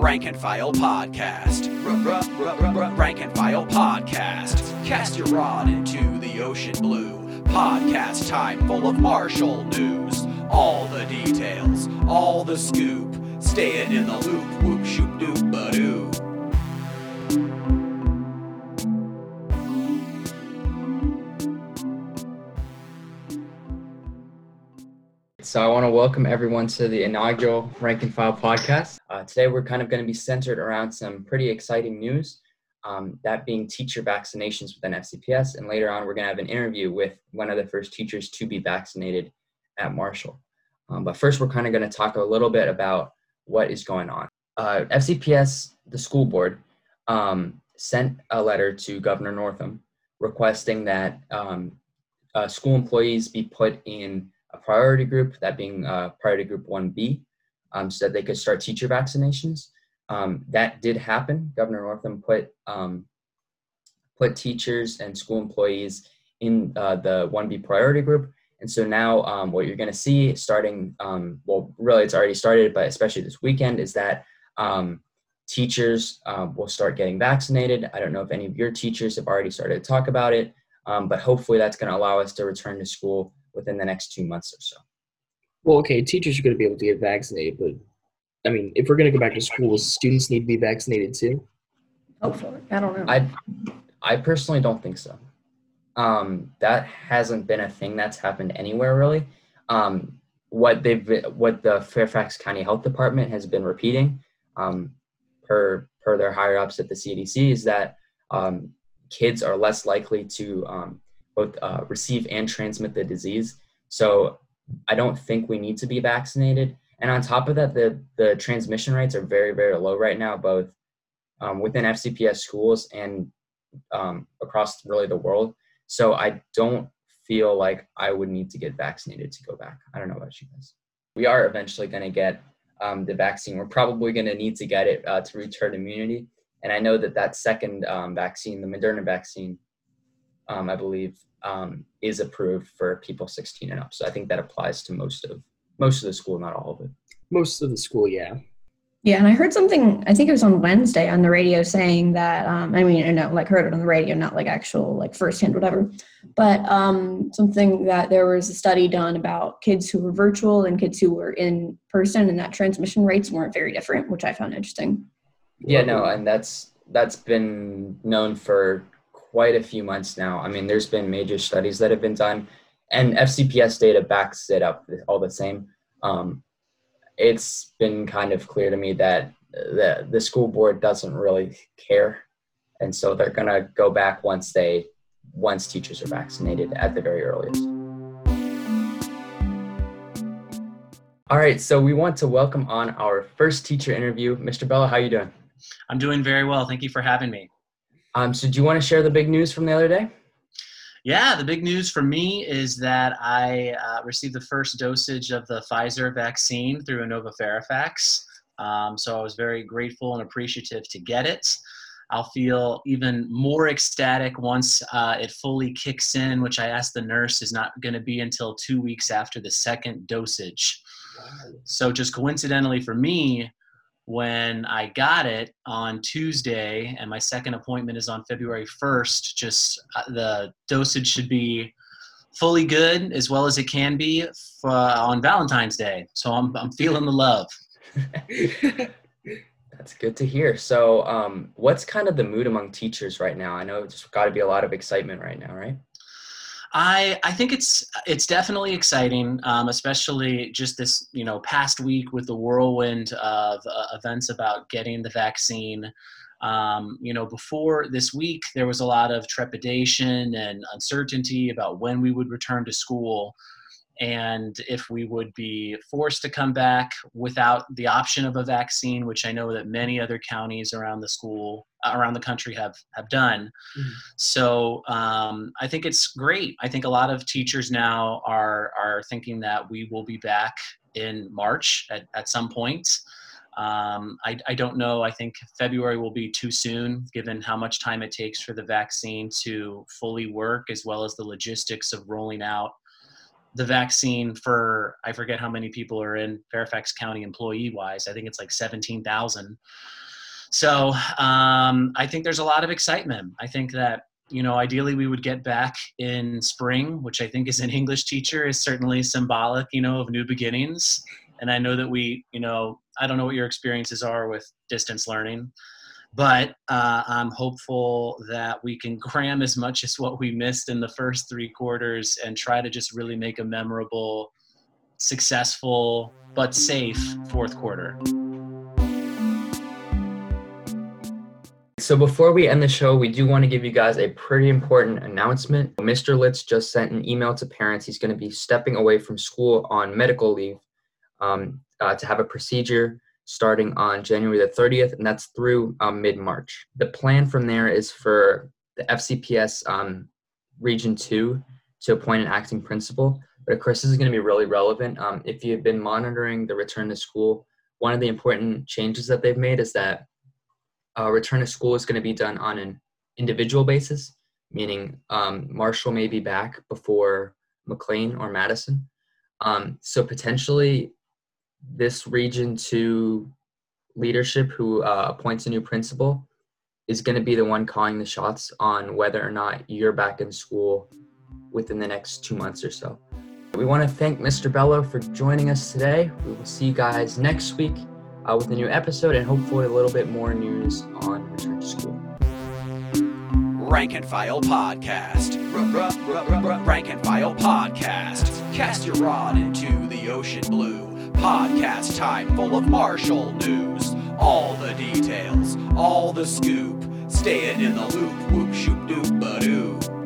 Rank and File Podcast. Rank and File Podcast. Cast your rod into the ocean blue. Podcast time full of Marshall news. All the details, all the scoop. Staying in the loop. Whoop shoop doop ba So I want to welcome everyone to the inaugural Rank and File podcast. Uh, today we're kind of going to be centered around some pretty exciting news, um, that being teacher vaccinations within FCPS, and later on we're going to have an interview with one of the first teachers to be vaccinated at Marshall. Um, but first we're kind of going to talk a little bit about what is going on. Uh, FCPS, the school board, um, sent a letter to Governor Northam requesting that um, uh, school employees be put in a priority group, that being uh, priority group 1B, um, so that they could start teacher vaccinations. Um, that did happen. Governor Northam put um, put teachers and school employees in uh, the 1B priority group. And so now um, what you're going to see starting, um, well, really it's already started, but especially this weekend, is that um, teachers will start getting vaccinated. I don't know if any of your teachers have already started to talk about it, but hopefully that's going to allow us to return to school within the next two months or so. Well, okay, teachers are going to be able to get vaccinated, but I mean, if we're going to go back to school, students need to be vaccinated too. Hopefully, I don't know. I, I personally don't think so. Um, that hasn't been a thing that's happened anywhere really. Um, what they've what the Fairfax County Health Department has been repeating, um, per per their higher ups at the CDC, is that um, kids are less likely to um, both uh, receive and transmit the disease. So I don't think we need to be vaccinated. And on top of that, the the transmission rates are very very low right now, both um, within FCPS schools and um, across really the world. So I don't feel like I would need to get vaccinated to go back. I don't know about you guys. We are eventually going to get um, the vaccine. We're probably going to need to get it uh, to return immunity. And I know that that second um, vaccine, the Moderna vaccine, um, I believe, um, is approved for people 16 and up. So I think that applies to most of most of the school, not all of it. Most of the school, yeah. Yeah, and I heard something. I think it was on Wednesday on the radio saying that. Um, I mean, I know, like heard it on the radio, not like actual, like firsthand, whatever. But um, something that there was a study done about kids who were virtual and kids who were in person, and that transmission rates weren't very different, which I found interesting. Yeah, no, and that's that's been known for quite a few months now. I mean, there's been major studies that have been done, and FCPS data backs it up all the same. Um, it's been kind of clear to me that the the school board doesn't really care, and so they're gonna go back once they once teachers are vaccinated at the very earliest. All right, so we want to welcome on our first teacher interview, Mr. Bello. How you doing? I'm doing very well. Thank you for having me. Um, so, do you want to share the big news from the other day? Yeah, the big news for me is that I uh, received the first dosage of the Pfizer vaccine through Inova Fairfax. Um, so I was very grateful and appreciative to get it. I'll feel even more ecstatic once uh, it fully kicks in, which I asked the nurse is not going to be until two weeks after the second dosage. So, just coincidentally for me, when I got it on Tuesday, and my second appointment is on February 1st, just uh, the dosage should be fully good as well as it can be for, uh, on Valentine's Day. So I'm, I'm feeling the love. That's good to hear. So, um, what's kind of the mood among teachers right now? I know it's got to be a lot of excitement right now, right? I I think it's it's definitely exciting, um, especially just this you know past week with the whirlwind of uh, events about getting the vaccine. Um, you know, before this week, there was a lot of trepidation and uncertainty about when we would return to school and if we would be forced to come back without the option of a vaccine, which I know that many other counties around the school around the country have have done. Mm-hmm. So um, I think it's great. I think a lot of teachers now are are thinking that we will be back in March at, at some point. Um, I, I don't know. I think February will be too soon, given how much time it takes for the vaccine to fully work, as well as the logistics of rolling out the vaccine for I forget how many people are in Fairfax County employee wise. I think it's like 17,000. So um, I think there's a lot of excitement. I think that you know ideally we would get back in spring, which I think as an English teacher is certainly symbolic, you know, of new beginnings. And I know that we, you know, I don't know what your experiences are with distance learning, but uh, I'm hopeful that we can cram as much as what we missed in the first three quarters and try to just really make a memorable, successful, but safe fourth quarter. So before we end the show, we do want to give you guys a pretty important announcement. Mr. Litz just sent an email to parents. He's going to be stepping away from school on medical leave um, uh, to have a procedure starting on January the 30th, and that's through um, mid March. The plan from there is for the FCPS um, Region 2 to appoint an acting principal. But of course, this is going to be really relevant. Um, if you've been monitoring the return to school, one of the important changes that they've made is that uh, return to school is going to be done on an individual basis, meaning um, Marshall may be back before McLean or Madison. Um, so potentially, this region two leadership who uh, appoints a new principal is going to be the one calling the shots on whether or not you're back in school within the next two months or so. We want to thank Mr. Bello for joining us today. We will see you guys next week uh, with a new episode and hopefully a little bit more news on return to school. Rank and File Podcast. Rank and File Podcast. Cast your rod into the ocean blue. Podcast time full of Marshall news. All the details, all the scoop. Staying in the loop, whoop, shoop, doop, ba doo.